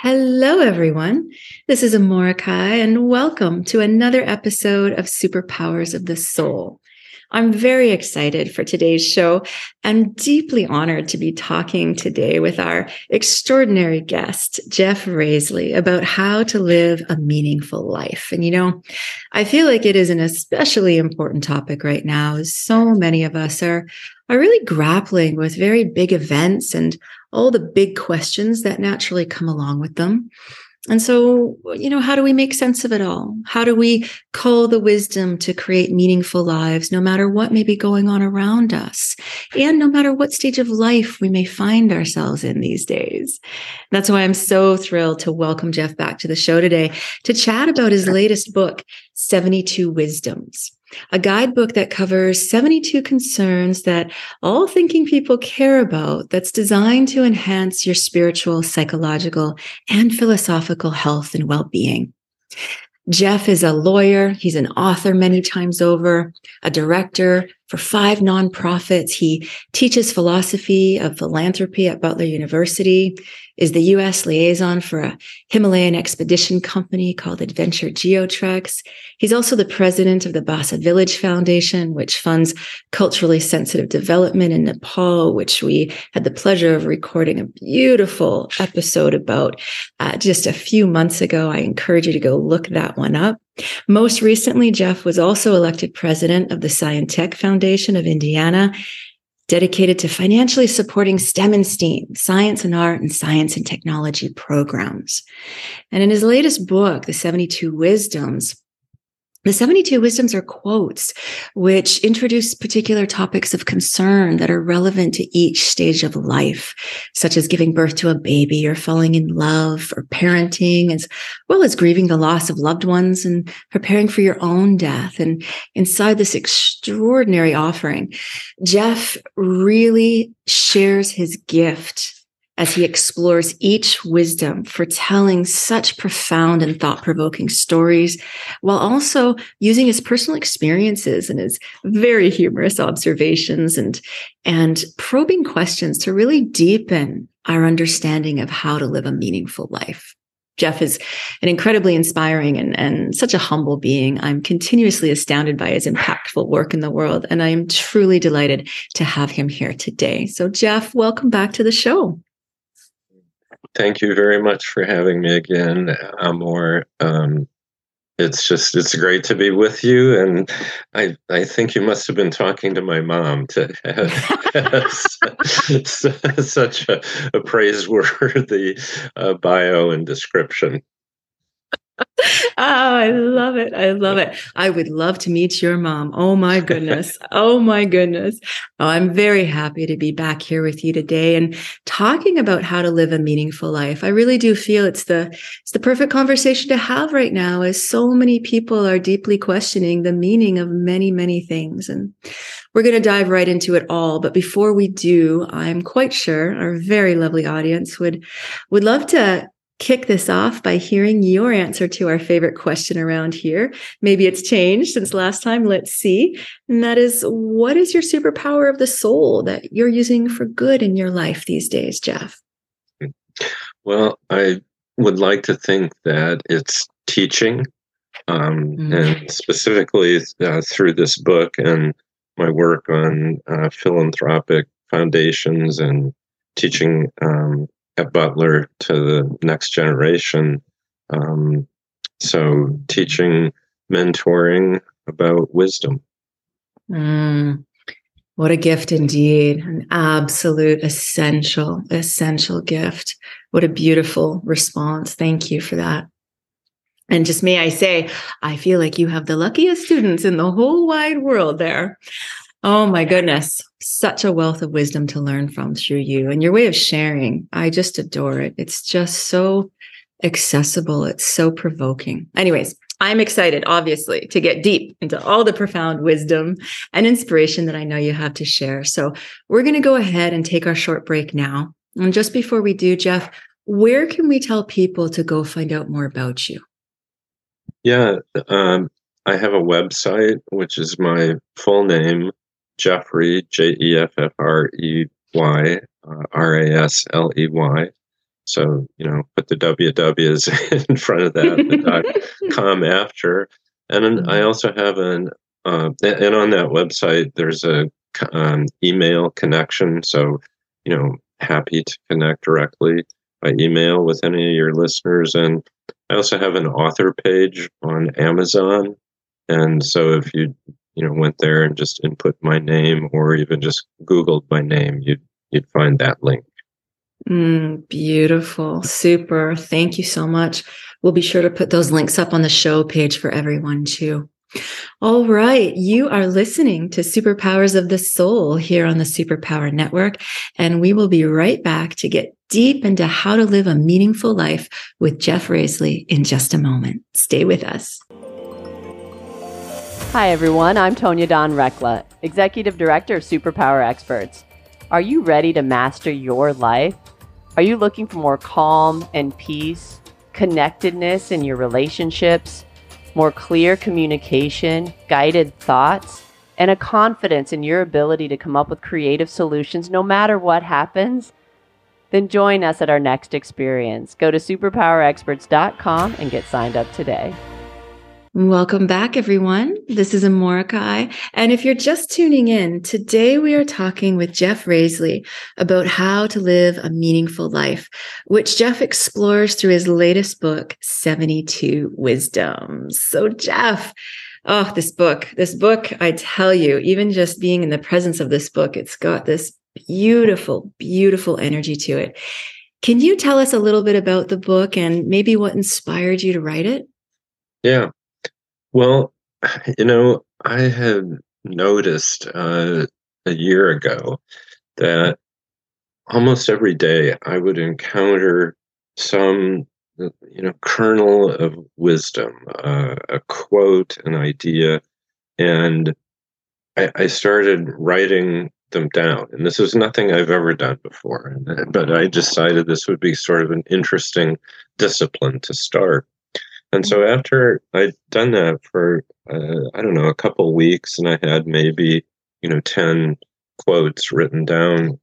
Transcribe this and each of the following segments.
Hello, everyone. This is Amorahki, and welcome to another episode of Superpowers of the Soul. I'm very excited for today's show and deeply honored to be talking today with our extraordinary guest, Jeff Rasley, about how to live a meaningful life. And, you know, I feel like it is an especially important topic right now, as so many of us are, are really grappling with very big events and all the big questions that naturally come along with them. And so, you know, how do we make sense of it all? How do we call the wisdom to create meaningful lives, no matter what may be going on around us, and no matter what stage of life we may find ourselves in these days? That's why I'm so thrilled to welcome Jeff back to the show today to chat about his latest book, 72 Wisdoms a guidebook that covers 72 concerns that all thinking people care about, that's designed to enhance your spiritual, psychological, and philosophical health and well being. Jeff is a lawyer. He's an author many times over, a director for five nonprofits. He teaches philosophy of philanthropy at Butler University is the US liaison for a Himalayan expedition company called Adventure GeoTreks. He's also the president of the Basa Village Foundation, which funds culturally sensitive development in Nepal, which we had the pleasure of recording a beautiful episode about uh, just a few months ago. I encourage you to go look that one up. Most recently, Jeff was also elected president of the Scientech Foundation of Indiana dedicated to financially supporting STEM and STEAM, science and art, and science and technology programs. And in his latest book, The 72 Wisdoms, the 72 wisdoms are quotes which introduce particular topics of concern that are relevant to each stage of life, such as giving birth to a baby or falling in love or parenting, as well as grieving the loss of loved ones and preparing for your own death. And inside this extraordinary offering, Jeff really shares his gift as he explores each wisdom for telling such profound and thought provoking stories, while also using his personal experiences and his very humorous observations and, and probing questions to really deepen our understanding of how to live a meaningful life. Jeff is an incredibly inspiring and, and such a humble being. I'm continuously astounded by his impactful work in the world, and I am truly delighted to have him here today. So, Jeff, welcome back to the show. Thank you very much for having me again, Amor. Um, it's just it's great to be with you, and I I think you must have been talking to my mom to have such a, a praiseworthy uh, bio and description oh, I love it. I love it. I would love to meet your mom. Oh my goodness. oh my goodness. Oh, I'm very happy to be back here with you today and talking about how to live a meaningful life. I really do feel it's the it's the perfect conversation to have right now as so many people are deeply questioning the meaning of many, many things. And we're going to dive right into it all. But before we do, I'm quite sure our very lovely audience would would love to kick this off by hearing your answer to our favorite question around here. Maybe it's changed since last time. Let's see. And that is, what is your superpower of the soul that you're using for good in your life these days, Jeff? Well, I would like to think that it's teaching, um, mm-hmm. and specifically uh, through this book and my work on uh, philanthropic foundations and teaching um, Butler to the next generation. Um, so teaching, mentoring about wisdom. Mm, what a gift indeed. An absolute essential, essential gift. What a beautiful response. Thank you for that. And just may I say, I feel like you have the luckiest students in the whole wide world there. Oh my goodness. Such a wealth of wisdom to learn from through you and your way of sharing. I just adore it. It's just so accessible. It's so provoking. Anyways, I'm excited, obviously, to get deep into all the profound wisdom and inspiration that I know you have to share. So, we're going to go ahead and take our short break now. And just before we do, Jeff, where can we tell people to go find out more about you? Yeah, um, I have a website, which is my full name, Jeffrey, J E F F R E Y, uh, R A S L E Y. So, you know, put the WWs in front of that, the dot com after. And then I mm-hmm. also have an, uh, and on that website, there's a um, email connection. So, you know, happy to connect directly by email with any of your listeners. And I also have an author page on Amazon. And so if you, you know, went there and just input my name or even just Googled my name, you'd, you'd find that link. Mm, beautiful. Super. Thank you so much. We'll be sure to put those links up on the show page for everyone too. All right. You are listening to Superpowers of the Soul here on the Superpower Network. And we will be right back to get deep into how to live a meaningful life with Jeff Rasley in just a moment. Stay with us. Hi, everyone. I'm Tonya Dawn Recla, Executive Director of Superpower Experts. Are you ready to master your life? Are you looking for more calm and peace, connectedness in your relationships? more clear communication, guided thoughts, and a confidence in your ability to come up with creative solutions no matter what happens, then join us at our next experience. Go to superpowerexperts.com and get signed up today. Welcome back, everyone. This is Amorahki. And if you're just tuning in, today we are talking with Jeff Rasley about how to live a meaningful life, which Jeff explores through his latest book, 72 Wisdoms. So, Jeff, oh, this book, this book, I tell you, even just being in the presence of this book, it's got this beautiful, beautiful energy to it. Can you tell us a little bit about the book and maybe what inspired you to write it? Yeah. Well, you know, I had noticed uh, a year ago that almost every day I would encounter some, uh, you know, kernel of wisdom, uh, a quote, an idea, and I, I started writing them down. And this is nothing I've ever done before, but I decided this would be sort of an interesting discipline to start. And so after I'd done that for, uh, I don't know, a couple weeks, and I had maybe, you know, 10 quotes written down,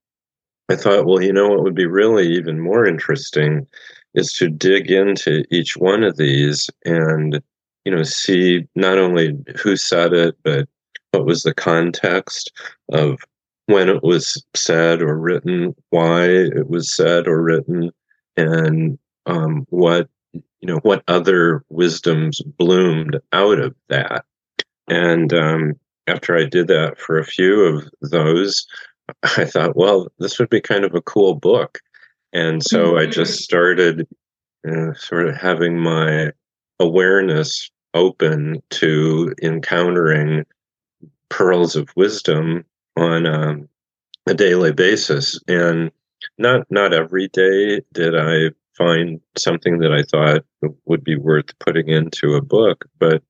I thought, well, you know, what would be really even more interesting is to dig into each one of these and, you know, see not only who said it, but what was the context of when it was said or written, why it was said or written, and um, what you know what other wisdoms bloomed out of that. And um, after i did that for a few of those i thought well this would be kind of a cool book. And so mm-hmm. i just started uh, sort of having my awareness open to encountering pearls of wisdom on um, a daily basis. And not not every day did i find something that I thought would be worth putting into a book, but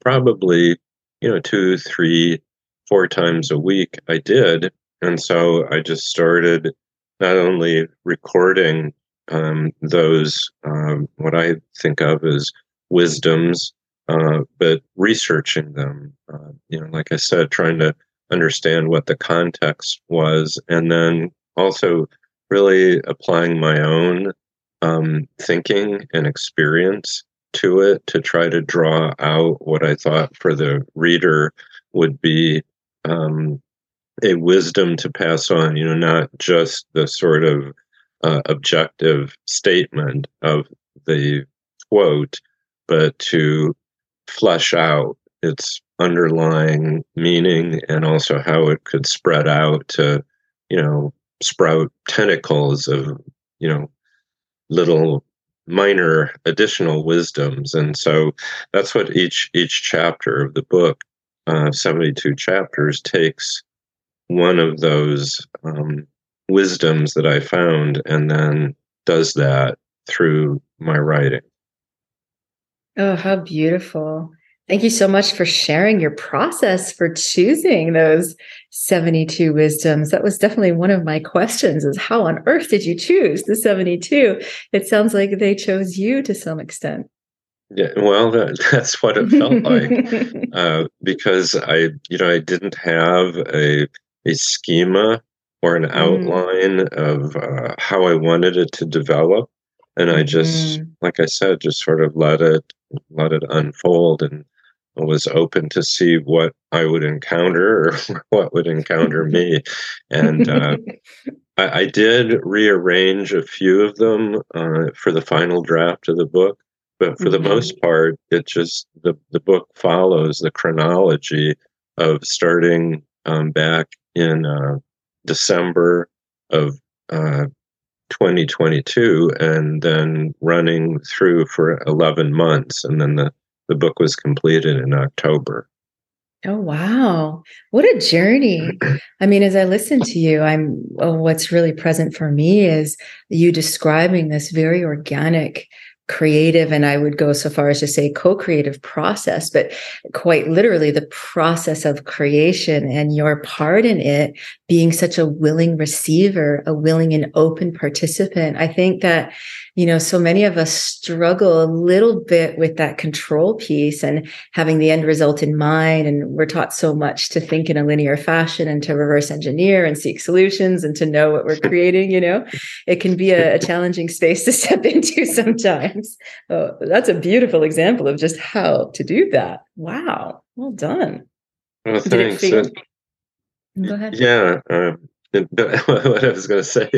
probably, you know, two, three, four times a week I did. And so I just started not only recording um, those, um, what I think of as wisdoms, uh, but researching them. Uh, you know, like I said, trying to understand what the context was, and then also really applying my own um, thinking and experience to it to try to draw out what I thought for the reader would be um, a wisdom to pass on, you know, not just the sort of uh, objective statement of the quote, but to flesh out its underlying meaning and also how it could spread out to, you know, sprout tentacles of, you know, little minor additional wisdoms and so that's what each each chapter of the book uh, 72 chapters takes one of those um, wisdoms that i found and then does that through my writing Oh, how beautiful. Thank you so much for sharing your process for choosing those 72 wisdoms. That was definitely one of my questions is how on earth did you choose the 72? It sounds like they chose you to some extent. Yeah, well, that, that's what it felt like uh, because I, you know, I didn't have a a schema or an mm. outline mm. of uh, how I wanted it to develop, and I just, mm. like I said, just sort of let it let it unfold and was open to see what I would encounter or what would encounter me. And uh, I, I, did rearrange a few of them uh, for the final draft of the book. But for mm-hmm. the most part, it just the, the book follows the chronology of starting um, back in uh, December of uh, 2022 and then running through for 11 months. And then the the book was completed in October. Oh wow. What a journey. I mean as I listen to you I'm oh, what's really present for me is you describing this very organic creative and I would go so far as to say co-creative process but quite literally the process of creation and your part in it being such a willing receiver a willing and open participant I think that you know, so many of us struggle a little bit with that control piece and having the end result in mind. And we're taught so much to think in a linear fashion and to reverse engineer and seek solutions and to know what we're creating. You know, it can be a, a challenging space to step into sometimes. Oh, that's a beautiful example of just how to do that. Wow. Well done. Well, thanks. Feel- Go ahead. Yeah. Um, what I was going to say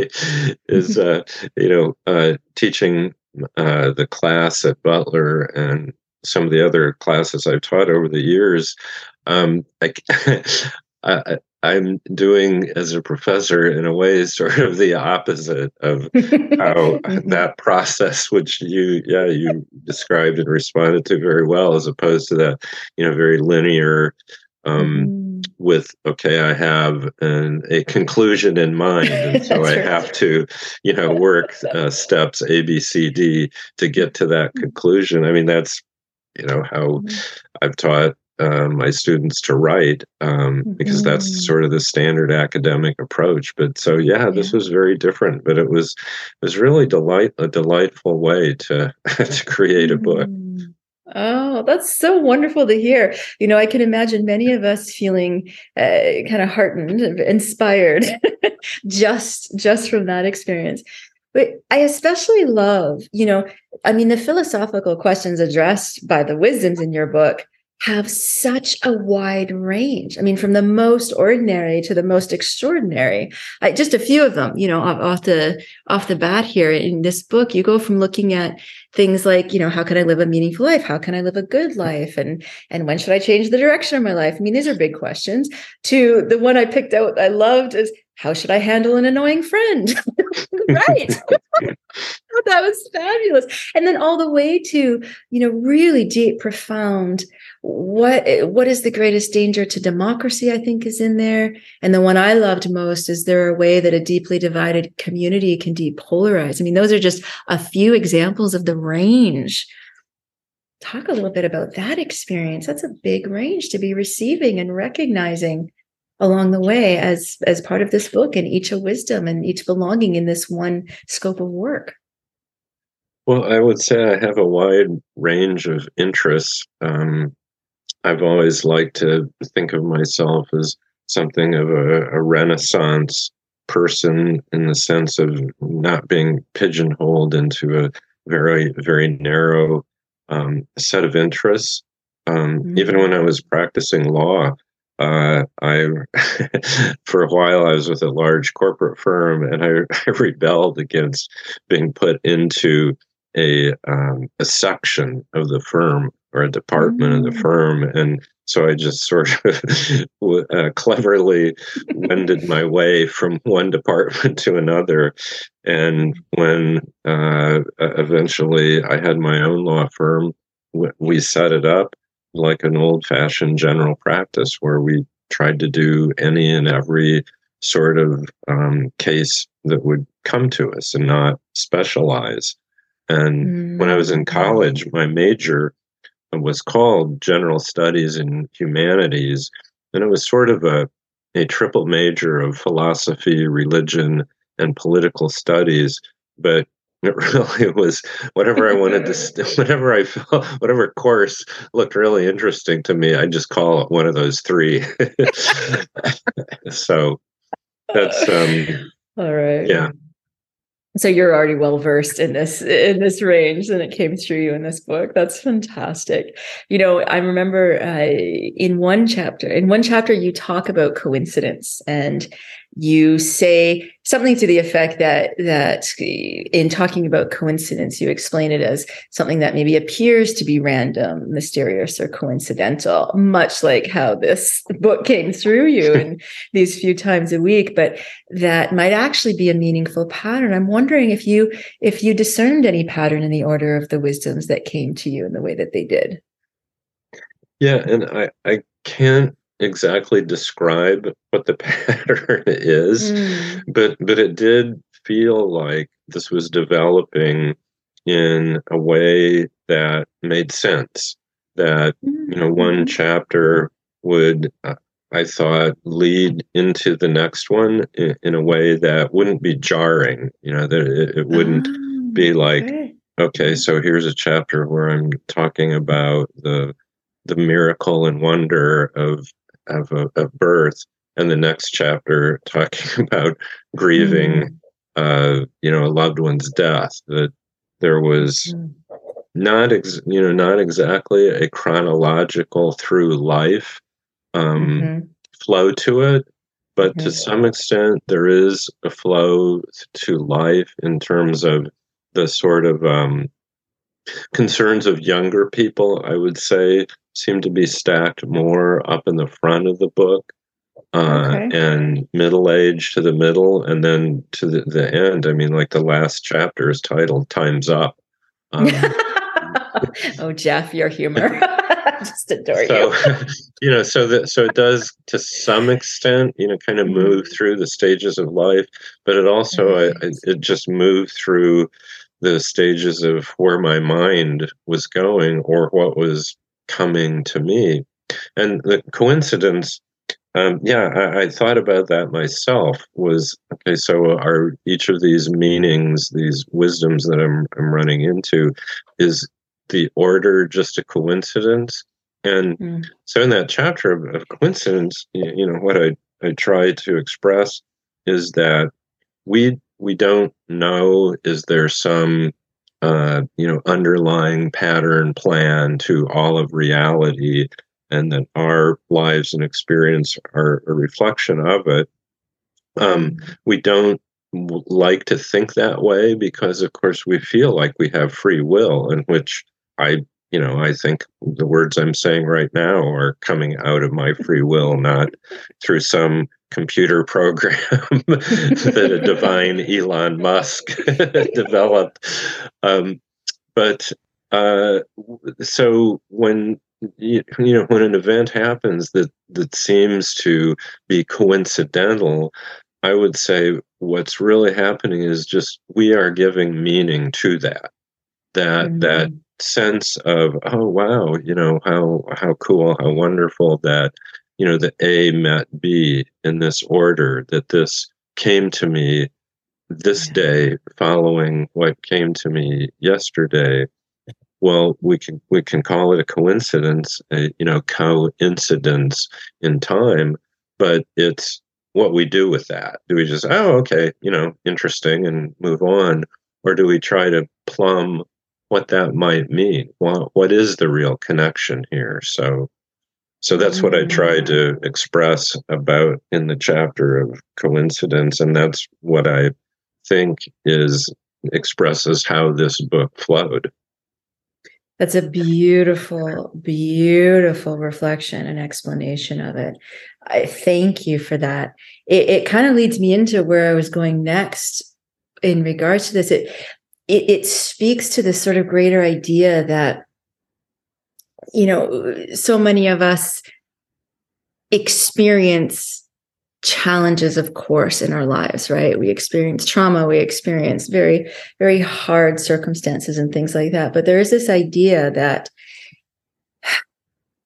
is, uh, you know, uh, teaching uh, the class at Butler and some of the other classes I've taught over the years, um, I, I, I'm doing as a professor in a way sort of the opposite of how that process, which you, yeah, you described and responded to very well, as opposed to that, you know, very linear um, mm. With okay i have an, a conclusion in mind and so i right. have to you know work uh, steps a b c d to get to that mm. conclusion i mean that's you know how mm. i've taught uh, my students to write um, mm-hmm. because that's mm-hmm. sort of the standard academic approach but so yeah, yeah, this was very different but it was it was really delight a delightful way to to create a book mm-hmm. Oh, that's so wonderful to hear. You know, I can imagine many of us feeling uh, kind of heartened, inspired just just from that experience. But I especially love, you know, I mean, the philosophical questions addressed by the wisdoms in your book have such a wide range. I mean, from the most ordinary to the most extraordinary. I, just a few of them, you know, off, off, the off the bat here in this book, you go from looking at things like, you know, how can I live a meaningful life? How can I live a good life? And and when should I change the direction of my life? I mean, these are big questions. To the one I picked out, I loved is how should I handle an annoying friend? right. Oh, that was fabulous. And then all the way to, you know, really deep, profound what what is the greatest danger to democracy i think is in there and the one i loved most is there a way that a deeply divided community can depolarize i mean those are just a few examples of the range talk a little bit about that experience that's a big range to be receiving and recognizing along the way as as part of this book and each a wisdom and each belonging in this one scope of work. Well i would say i have a wide range of interests. Um, i've always liked to think of myself as something of a, a renaissance person in the sense of not being pigeonholed into a very very narrow um, set of interests. Um, mm-hmm. even when i was practicing law uh, I for a while I was with a large corporate firm, and I, I rebelled against being put into a um, a section of the firm or a department mm-hmm. of the mm. firm, and so I just sort of uh, cleverly wended my way from one department to another. And when uh, eventually I had my own law firm, we set it up like an old fashioned general practice where we tried to do any and every sort of um, case that would come to us and not specialize. And mm-hmm. when I was in college, my major was called General Studies in Humanities, and it was sort of a a triple major of philosophy, religion, and political studies. But it really was whatever I wanted to, whatever I felt, whatever course looked really interesting to me, I just call it one of those three. so that's um, all right. Yeah. So you're already well versed in this in this range, and it came through you in this book. That's fantastic. You know, I remember uh, in one chapter, in one chapter, you talk about coincidence, and you say something to the effect that that in talking about coincidence you explain it as something that maybe appears to be random mysterious or coincidental much like how this book came through you in these few times a week but that might actually be a meaningful pattern. I'm wondering if you if you discerned any pattern in the order of the wisdoms that came to you in the way that they did. Yeah and i i can't exactly describe what the pattern is, mm. but but it did feel like this was developing in a way that made sense. That you know, one mm-hmm. chapter would, uh, I thought, lead into the next one in, in, a way that wouldn't be jarring. You know, that it, it wouldn't oh, be like, okay. okay, so here's a chapter where I'm talking about the the miracle and wonder of of, a, of birth, and the next chapter talking about grieving, mm. uh, you know, a loved one's death. That there was mm. not, ex- you know, not exactly a chronological through life um, mm-hmm. flow to it, but mm-hmm. to some extent there is a flow to life in terms of the sort of um, concerns of younger people. I would say seem to be stacked more up in the front of the book uh, okay. and middle age to the middle and then to the, the, end. I mean, like the last chapter is titled Time's Up. Um, oh, Jeff, your humor. just adore so, you. you know, so that so it does to some extent, you know, kind of move mm-hmm. through the stages of life, but it also mm-hmm. I, it just moved through the stages of where my mind was going or what was coming to me. And the coincidence, um, yeah, I, I, thought about that myself. Was okay. So are each of these meanings, these wisdoms that I'm I'm running into, is the order just a coincidence? And mm. so in that chapter of, of coincidence, you, you know, what I I try to express is that we we don't know is there some uh, you know underlying pattern plan to all of reality and that our lives and experience are a reflection of it. Um, we don't like to think that way because of course we feel like we have free will in which i you know i think the words i'm saying right now are coming out of my free will not through some computer program that a divine Elon Musk developed. Um, but uh, so when you, you know when an event happens that that seems to be coincidental, I would say what's really happening is just we are giving meaning to that. That mm-hmm. that sense of oh wow you know how how cool how wonderful that you know, the A met B in this order, that this came to me this yeah. day following what came to me yesterday. Well, we can we can call it a coincidence, a, you know, coincidence in time, but it's what we do with that. Do we just, oh, okay, you know, interesting and move on? Or do we try to plumb what that might mean? What, what is the real connection here? So so that's what I try to express about in the chapter of coincidence. And that's what I think is expresses how this book flowed. That's a beautiful, beautiful reflection and explanation of it. I thank you for that. It, it kind of leads me into where I was going next in regards to this. It, it, it speaks to this sort of greater idea that you know, so many of us experience challenges, of course, in our lives, right? We experience trauma, we experience very, very hard circumstances and things like that. But there is this idea that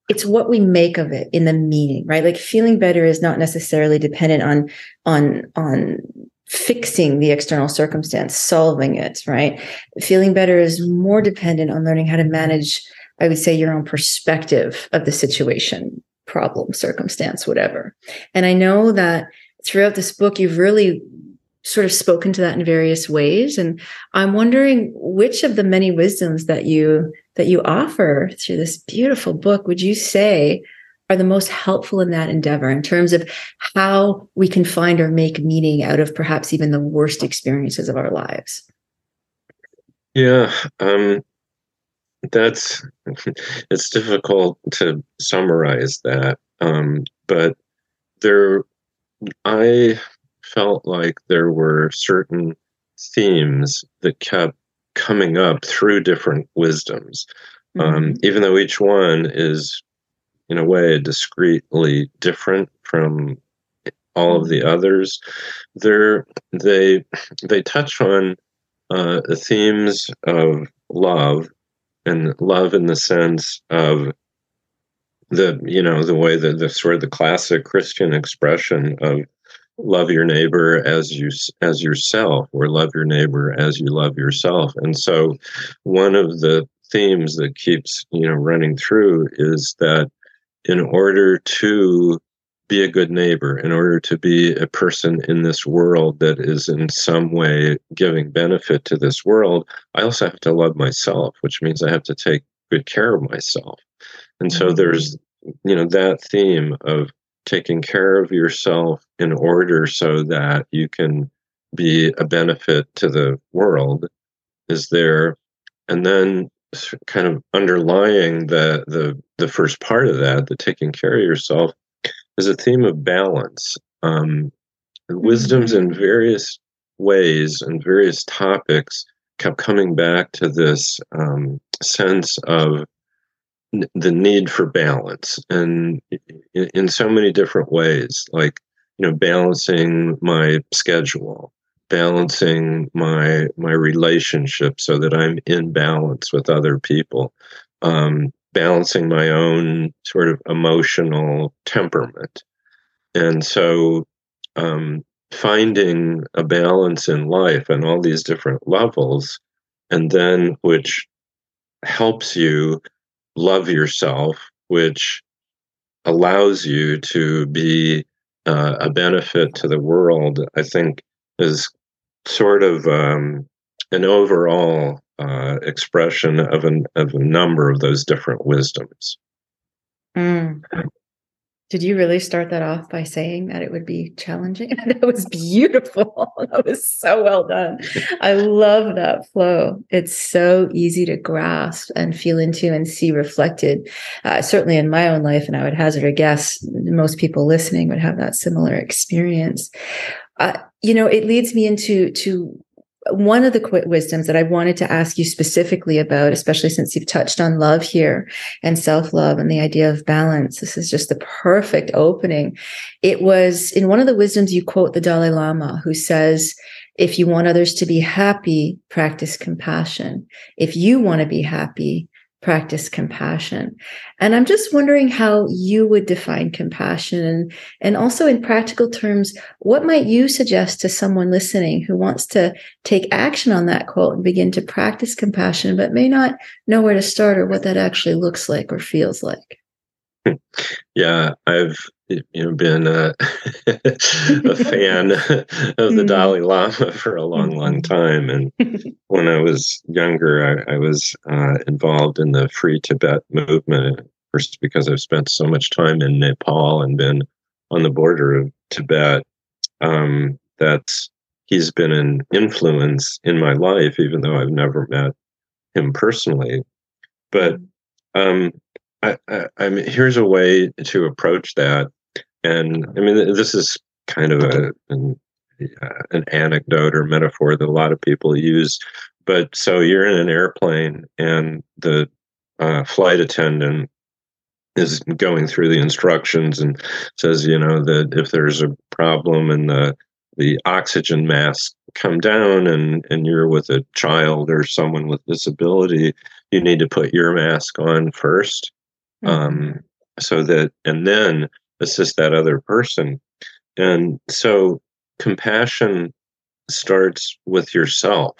it's what we make of it in the meaning, right? Like feeling better is not necessarily dependent on on on fixing the external circumstance, solving it, right? Feeling better is more dependent on learning how to manage, I would say, your own perspective of the situation, problem, circumstance, whatever. And I know that throughout this book, you've really sort of spoken to that in various ways. And I'm wondering which of the many wisdoms that you that you offer through this beautiful book would you say are the most helpful in that endeavor in terms of how we can find or make meaning out of perhaps even the worst experiences of our lives? Yeah, um, that's it's difficult to summarize that, um, but there, I felt like there were certain themes that kept coming up through different wisdoms, um, mm-hmm. um, even though each one is in a way discreetly different from all of the others. They're, they they touch on uh, the themes of love and love in the sense of the you know the way that the sort of the classic Christian expression of love your neighbor as you as yourself or love your neighbor as you love yourself. And so one of the themes that keeps you know running through is that in order to be a good neighbor, in order to be a person in this world that is in some way giving benefit to this world, I also have to love myself, which means I have to take good care of myself. And so mm-hmm. there's, you know, that theme of taking care of yourself in order so that you can be a benefit to the world is there. And then kind of underlying the the the first part of that, the taking care of yourself, is a theme of balance. Um, wisdoms mm-hmm. in various ways and various topics kept coming back to this um, sense of n- the need for balance, and in, in so many different ways, like you know, balancing my schedule, balancing my my relationship so that I'm in balance with other people, um, balancing my own sort of emotional temperament, and so um, finding a balance in life and all these different levels, and then which helps you love yourself, which allows you to be uh, a benefit to the world. I think is sort of um, an overall uh, expression of, an, of a number of those different wisdoms. Mm. Did you really start that off by saying that it would be challenging? that was beautiful. that was so well done. I love that flow. It's so easy to grasp and feel into and see reflected. Uh, certainly in my own life, and I would hazard a guess, most people listening would have that similar experience. Uh, you know, it leads me into to one of the wisdoms that I wanted to ask you specifically about, especially since you've touched on love here and self love and the idea of balance. This is just the perfect opening. It was in one of the wisdoms you quote the Dalai Lama, who says, if you want others to be happy, practice compassion. If you want to be happy, practice compassion. And I'm just wondering how you would define compassion and, and also in practical terms, what might you suggest to someone listening who wants to take action on that quote and begin to practice compassion, but may not know where to start or what that actually looks like or feels like? Yeah, I've you know been a, a fan of the mm-hmm. Dalai Lama for a long, long mm-hmm. time, and when I was younger, I, I was uh, involved in the Free Tibet movement. First, because I've spent so much time in Nepal and been on the border of Tibet, um, that's he's been an influence in my life, even though I've never met him personally. But um, I, I, I mean, here's a way to approach that, and I mean, this is kind of a an, uh, an anecdote or metaphor that a lot of people use. But so you're in an airplane, and the uh, flight attendant is going through the instructions and says, you know, that if there's a problem and the the oxygen mask come down and and you're with a child or someone with disability, you need to put your mask on first. Um, so that and then assist that other person. And so compassion starts with yourself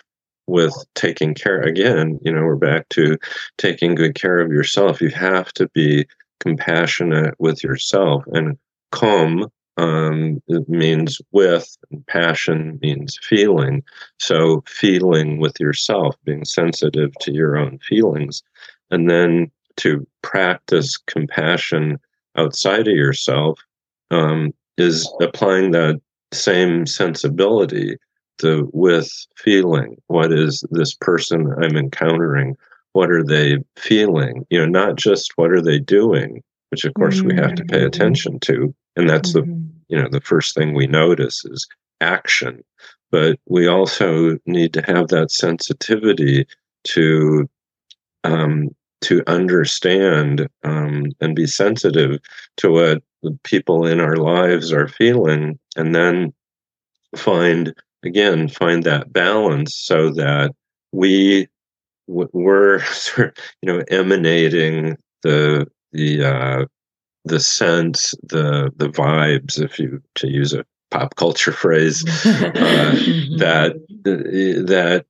with taking care again you know we're back to taking good care of yourself. You have to be compassionate with yourself. And calm um, means with and passion means feeling. So feeling with yourself being sensitive to your own feelings. And then to practice compassion outside of yourself um, is applying that same sensibility to with feeling what is this person i'm encountering what are they feeling you know not just what are they doing which of course mm-hmm. we have to pay mm-hmm. attention to and that's mm-hmm. the you know the first thing we notice is action but we also need to have that sensitivity to um, to understand um, and be sensitive to what the people in our lives are feeling and then find again find that balance so that we we're you know emanating the the uh, the sense the the vibes if you to use a pop culture phrase uh, that that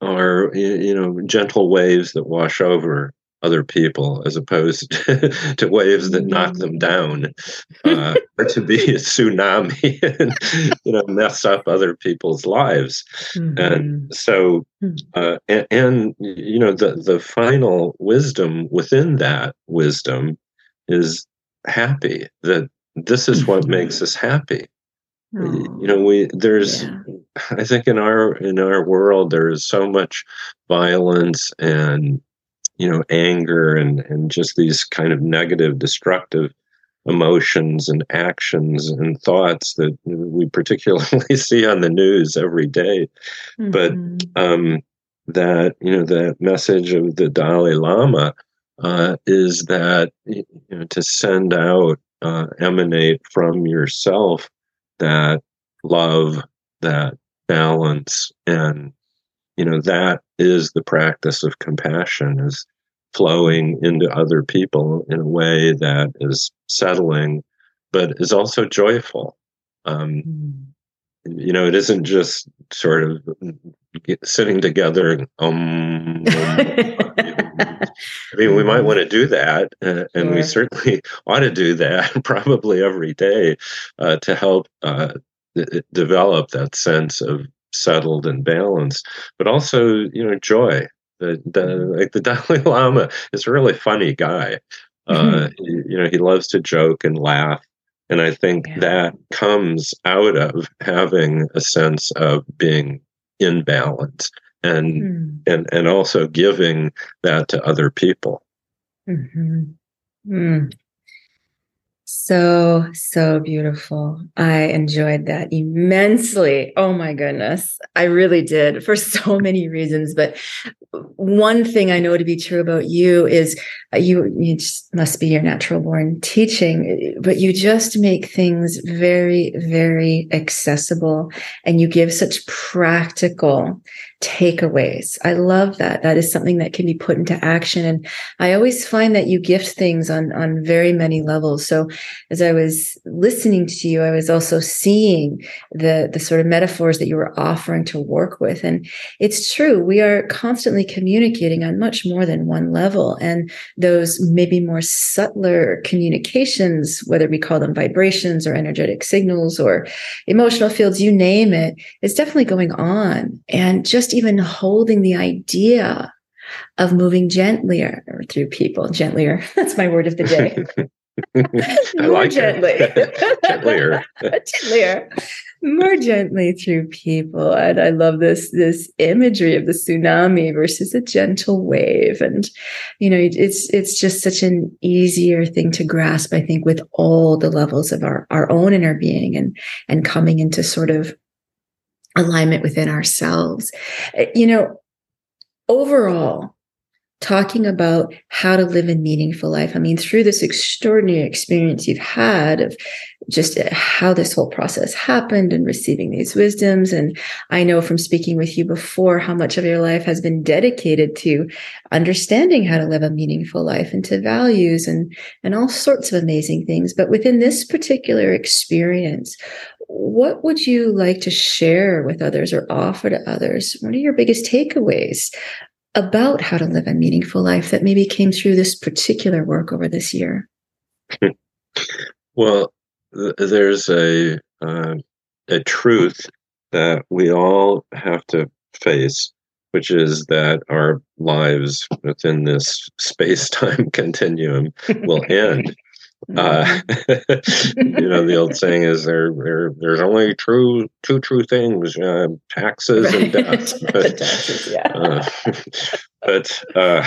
are you know gentle waves that wash over other people as opposed to waves that knock them down uh, or to be a tsunami and you know mess up other people's lives mm-hmm. and so hmm. uh, and, and, you know the the final wisdom within that wisdom is happy that this is what mm-hmm. makes us happy you know we there's yeah. i think in our in our world there is so much violence and you know anger and and just these kind of negative destructive emotions and actions and thoughts that we particularly see on the news every day. Mm-hmm. but um that you know that message of the dalai lama uh, is that you know to send out uh, emanate from yourself that love that balance and you know that is the practice of compassion is flowing into other people in a way that is settling but is also joyful um, mm. you know it isn't just sort of sitting together um, um i mean we might want to do that uh, and yeah. we certainly ought to do that probably every day uh, to help uh, develop that sense of settled and balanced, but also you know joy. The, the like the Dalai Lama is a really funny guy. Uh, mm-hmm. you know, he loves to joke and laugh, and I think yeah. that comes out of having a sense of being in balance and mm. and and also giving that to other people. Mm-hmm. Mm. So, so beautiful. I enjoyed that immensely. Oh my goodness. I really did for so many reasons. But one thing I know to be true about you is uh, you, you must be your natural born teaching, but you just make things very, very accessible and you give such practical takeaways. I love that. That is something that can be put into action. And I always find that you gift things on, on very many levels. So as I was listening to you, I was also seeing the, the sort of metaphors that you were offering to work with. And it's true. We are constantly communicating on much more than one level. And those maybe more subtler communications, whether we call them vibrations or energetic signals or emotional fields, you name it, it, is definitely going on. And just just even holding the idea of moving gentlier through people. Gentlier. That's my word of the day. more like gently. gentlier. gentlier. More gently through people. And I love this this imagery of the tsunami versus a gentle wave. And you know, it's it's just such an easier thing to grasp, I think, with all the levels of our, our own inner being and and coming into sort of alignment within ourselves. Eh, you know, overall, talking about how to live a meaningful life. I mean, through this extraordinary experience you've had of just how this whole process happened and receiving these wisdoms. And I know from speaking with you before how much of your life has been dedicated to understanding how to live a meaningful life and to values and, and all sorts of amazing things. But within this particular experience, what would you like to share with others or offer to others? What are your biggest takeaways about how to live a meaningful life that maybe came through this particular work over this year? Well, th- there's a uh, a truth that we all have to face, which is that our lives within this space time continuum will end. Uh, you know, the old saying is there, there there's only true two true things: uh, taxes and death. But, Taxes, yeah. uh, but uh,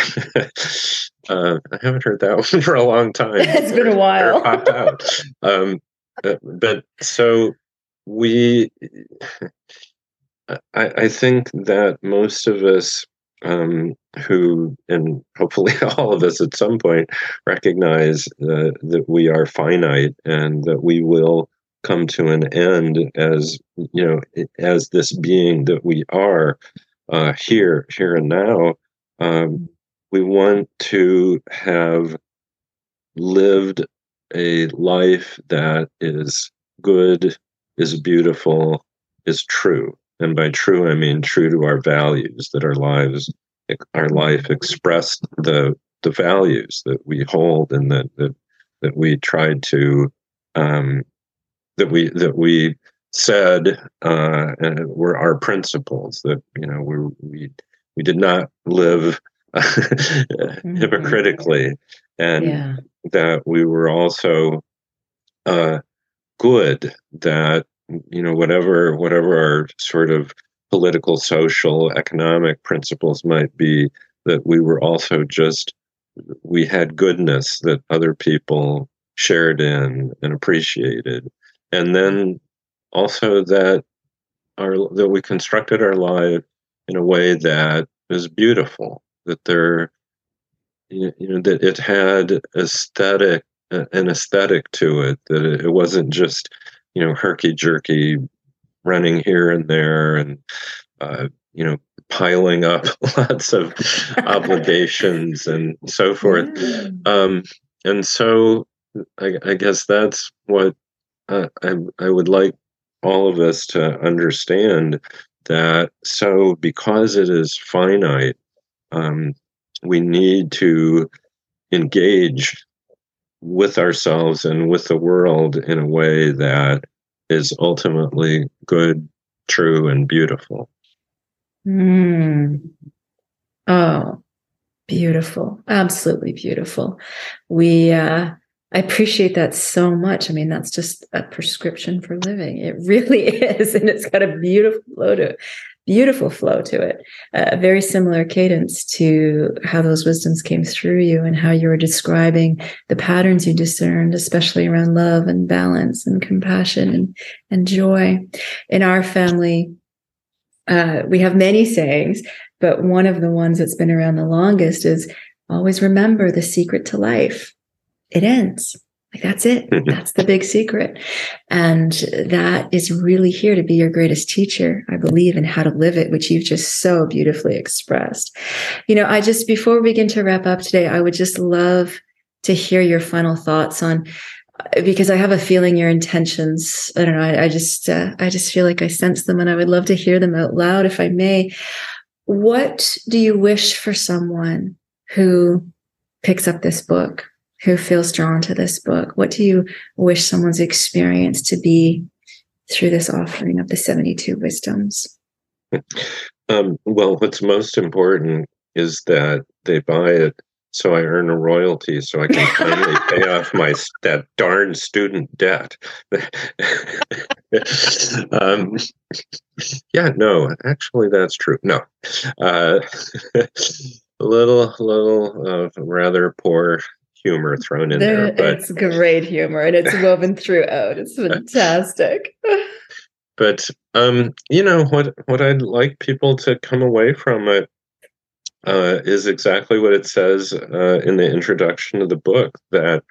uh, I haven't heard that one for a long time. It's been a while. popped out. Um, uh, but so we, I, I think that most of us um, who, and hopefully all of us at some point, recognize uh, that we are finite and that we will come to an end as you know as this being that we are uh, here here and now. Um, we want to have lived a life that is good is beautiful is true and by true i mean true to our values that our lives our life expressed the the values that we hold and that that, that we tried to um, that we that we said uh, were our principles that you know we we we did not live hypocritically and yeah. that we were also uh, good that you know whatever whatever our sort of political social economic principles might be that we were also just we had goodness that other people shared in and appreciated. And then also that our that we constructed our life in a way that is beautiful that there you know that it had aesthetic an aesthetic to it that it wasn't just you know herky jerky running here and there and uh, you know piling up lots of obligations and so forth Yeah. um, and so I, I guess that's what uh, I, I would like all of us to understand that so because it is finite um, we need to engage with ourselves and with the world in a way that is ultimately good true and beautiful Mm. Oh, beautiful. Absolutely beautiful. We, uh, I appreciate that so much. I mean, that's just a prescription for living. It really is. And it's got a beautiful flow to it, beautiful flow to it. Uh, a very similar cadence to how those wisdoms came through you and how you were describing the patterns you discerned, especially around love and balance and compassion and, and joy. In our family, uh, we have many sayings, but one of the ones that's been around the longest is always remember the secret to life. It ends. Like that's it. That's the big secret. And that is really here to be your greatest teacher, I believe, in how to live it, which you've just so beautifully expressed. You know, I just, before we begin to wrap up today, I would just love to hear your final thoughts on because I have a feeling your intentions. I don't know. I, I just, uh, I just feel like I sense them, and I would love to hear them out loud, if I may. What do you wish for someone who picks up this book, who feels drawn to this book? What do you wish someone's experience to be through this offering of the seventy-two wisdoms? Um, well, what's most important is that they buy it so I earn a royalty so I can finally pay off my that darn student debt. um, yeah, no, actually, that's true. No, uh, a little, little uh, rather poor humor thrown in there, but it's great humor, and it's woven throughout. It's fantastic. but um, you know what? What I'd like people to come away from it uh, is exactly what it says uh, in the introduction of the book that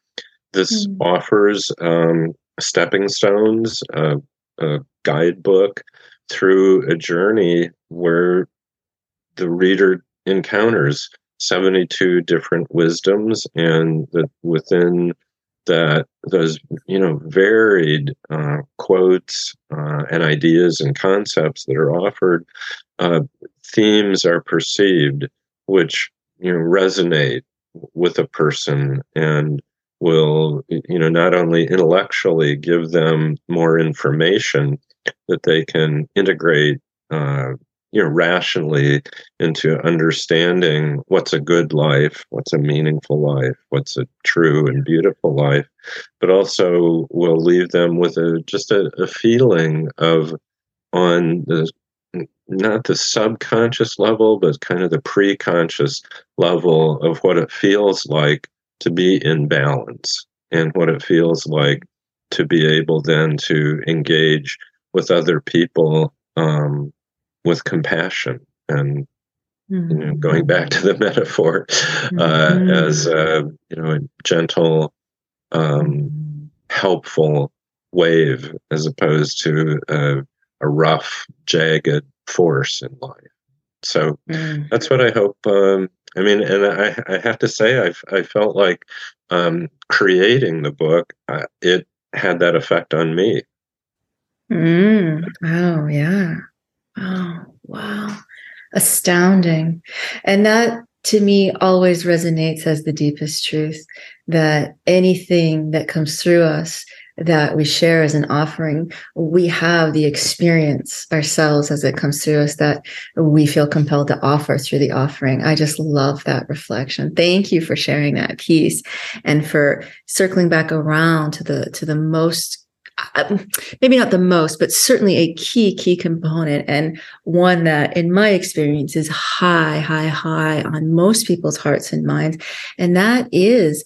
this Mm. offers um, stepping stones, uh, a guidebook through a journey where the reader encounters 72 different wisdoms and that within that those you know varied uh, quotes uh, and ideas and concepts that are offered uh, themes are perceived which you know resonate with a person and will you know not only intellectually give them more information that they can integrate uh, you know rationally into understanding what's a good life what's a meaningful life what's a true and beautiful life but also will leave them with a just a, a feeling of on the not the subconscious level but kind of the pre-conscious level of what it feels like to be in balance and what it feels like to be able then to engage with other people um, with compassion and mm-hmm. you know, going back to the metaphor uh, mm-hmm. as a you know a gentle, um, mm-hmm. helpful wave as opposed to a, a rough, jagged force in life. So mm. that's what I hope. Um, I mean, and I, I have to say, I I felt like um, creating the book, uh, it had that effect on me. Mm. Oh yeah. Oh, wow. Astounding. And that to me always resonates as the deepest truth that anything that comes through us that we share as an offering, we have the experience ourselves as it comes through us that we feel compelled to offer through the offering. I just love that reflection. Thank you for sharing that piece and for circling back around to the to the most Uh, maybe not the most, but certainly a key, key component, and one that, in my experience, is high, high, high on most people's hearts and minds. And that is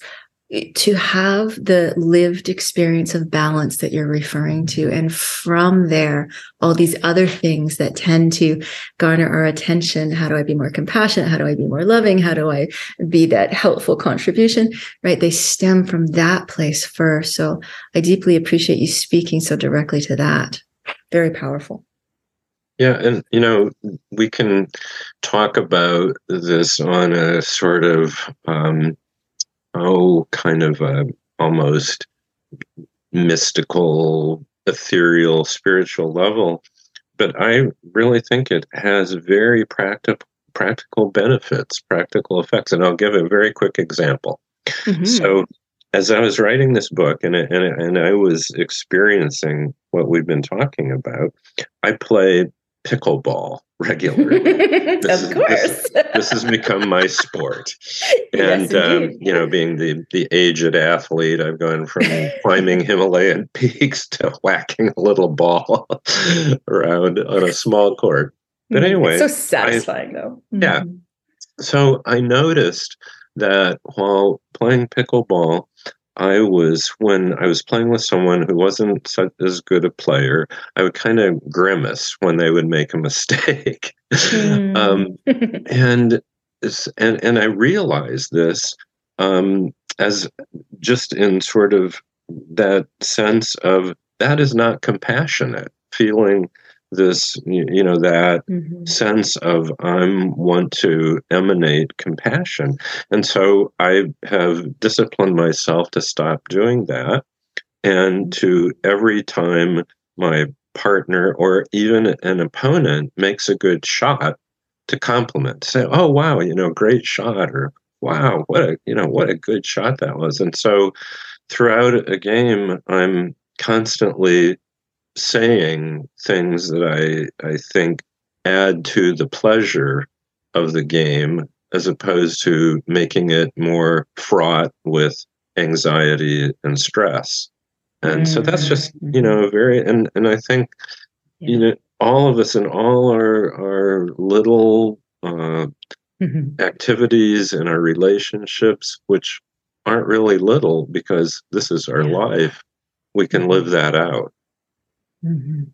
to have the lived experience of balance that you're referring to. And from there, all these other things that tend to garner our attention. How do I be more compassionate? How do I be more loving? How do I be that helpful contribution? Right. They stem from that place first. So I deeply appreciate you speaking so directly to that. Very powerful. Yeah, and you know, we can talk about this on a sort of um, oh, kind of a almost mystical, ethereal, spiritual level. But I really think it has very practical practical benefits, practical effects. And I'll give a very quick example. Mm-hmm. So as I was writing this book and, and, and I was experiencing what we've been talking about, I played pickleball regularly. This of is, course. This, this, has become my sport. And, yes, um, you know, being the, the aged athlete, I've gone from climbing Himalayan peaks to whacking a little ball around on a small court. But mm-hmm. anyway, it's so satisfying, I, though. Mm-hmm. Yeah. So I noticed that while playing pickleball, I was when I was playing with someone who wasn't such as good a player, I would kind of grimace when they would make a mistake, mm. um, and and and I realized this um, as just in sort of that sense of that is not compassionate feeling this you know that mm-hmm. sense of i'm want to emanate compassion. And so i have disciplined myself to stop doing that. And to every time my partner or even an opponent makes a good shot to compliment say oh wow you know great shot or wow what a you know what a good shot that was. And so throughout a game i'm constantly saying things that I, I think add to the pleasure of the game as opposed to making it more fraught with anxiety and stress. And mm-hmm. so that's just, you mm-hmm. know, very and and I think yeah. you know all of us in all our our little uh, mm-hmm. activities and our relationships, which aren't really little because this is our yeah. life, we can live mm-hmm. that out. Mm-hmm.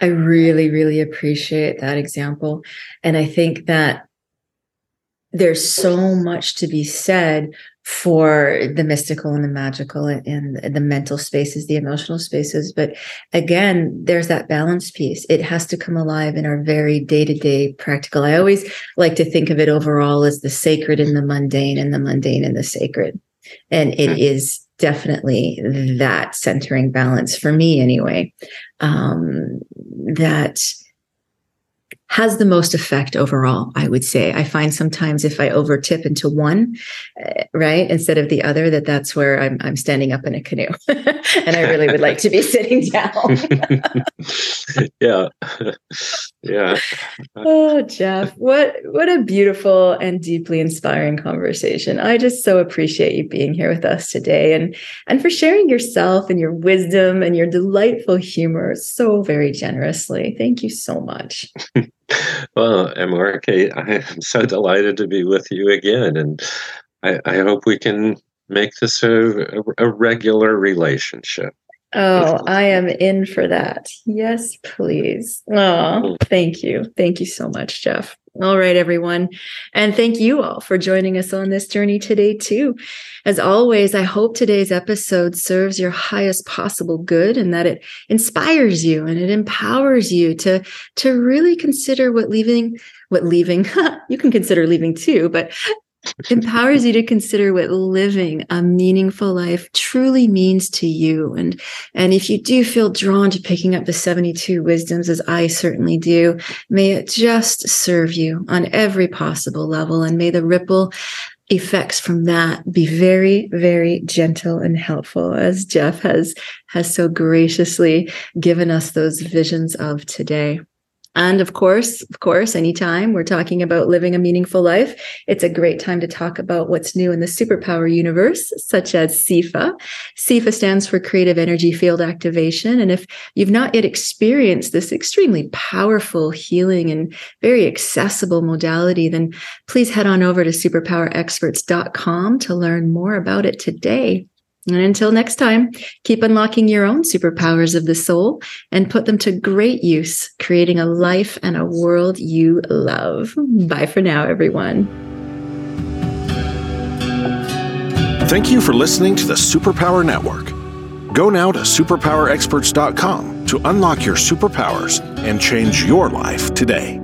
I really, really appreciate that example. And I think that there's so much to be said for the mystical and the magical and the mental spaces, the emotional spaces. But again, there's that balance piece. It has to come alive in our very day to day practical. I always like to think of it overall as the sacred and the mundane and the mundane and the sacred. And it is definitely that centering balance for me anyway. Um, that has the most effect overall, I would say. I find sometimes if I overtip into one, uh, right, instead of the other, that that's where I'm, I'm standing up in a canoe. and I really would like to be sitting down. yeah. yeah. Oh, Jeff, what what a beautiful and deeply inspiring conversation. I just so appreciate you being here with us today and and for sharing yourself and your wisdom and your delightful humor so very generously. Thank you so much. Well, Amorahki, I am so delighted to be with you again, and I, I hope we can make this a, a, regular relationship. Oh, I am in for that. Yes, please. Oh, thank you. Thank you so much, Jeff. All right, everyone. And thank you all for joining us on this journey today, too. As always, I hope today's episode serves your highest possible good and that it inspires you and it empowers you to, to really consider what leaving, what leaving, you can consider leaving too, but empowers you to consider what living a meaningful life truly means to you. And and if you do feel drawn to picking up the 72 wisdoms as I certainly do may it just serve you on every possible level. And may the ripple effects from that be very very gentle and helpful as Jeff has has so graciously given us those visions of today and of course, of course, anytime we're talking about living a meaningful life, it's a great time to talk about what's new in the superpower universe, such as CEFA. CEFA stands for Creative Energy Field Activation. And if you've not yet experienced this extremely powerful healing and very accessible modality, then please head on over to superpowerexperts.com to learn more about it today. And until next time, keep unlocking your own superpowers of the soul and put them to great use, creating a life and a world you love. Bye for now, everyone. Thank you for listening to the Superpower Network. Go now to superpowerexperts.com to unlock your superpowers and change your life today.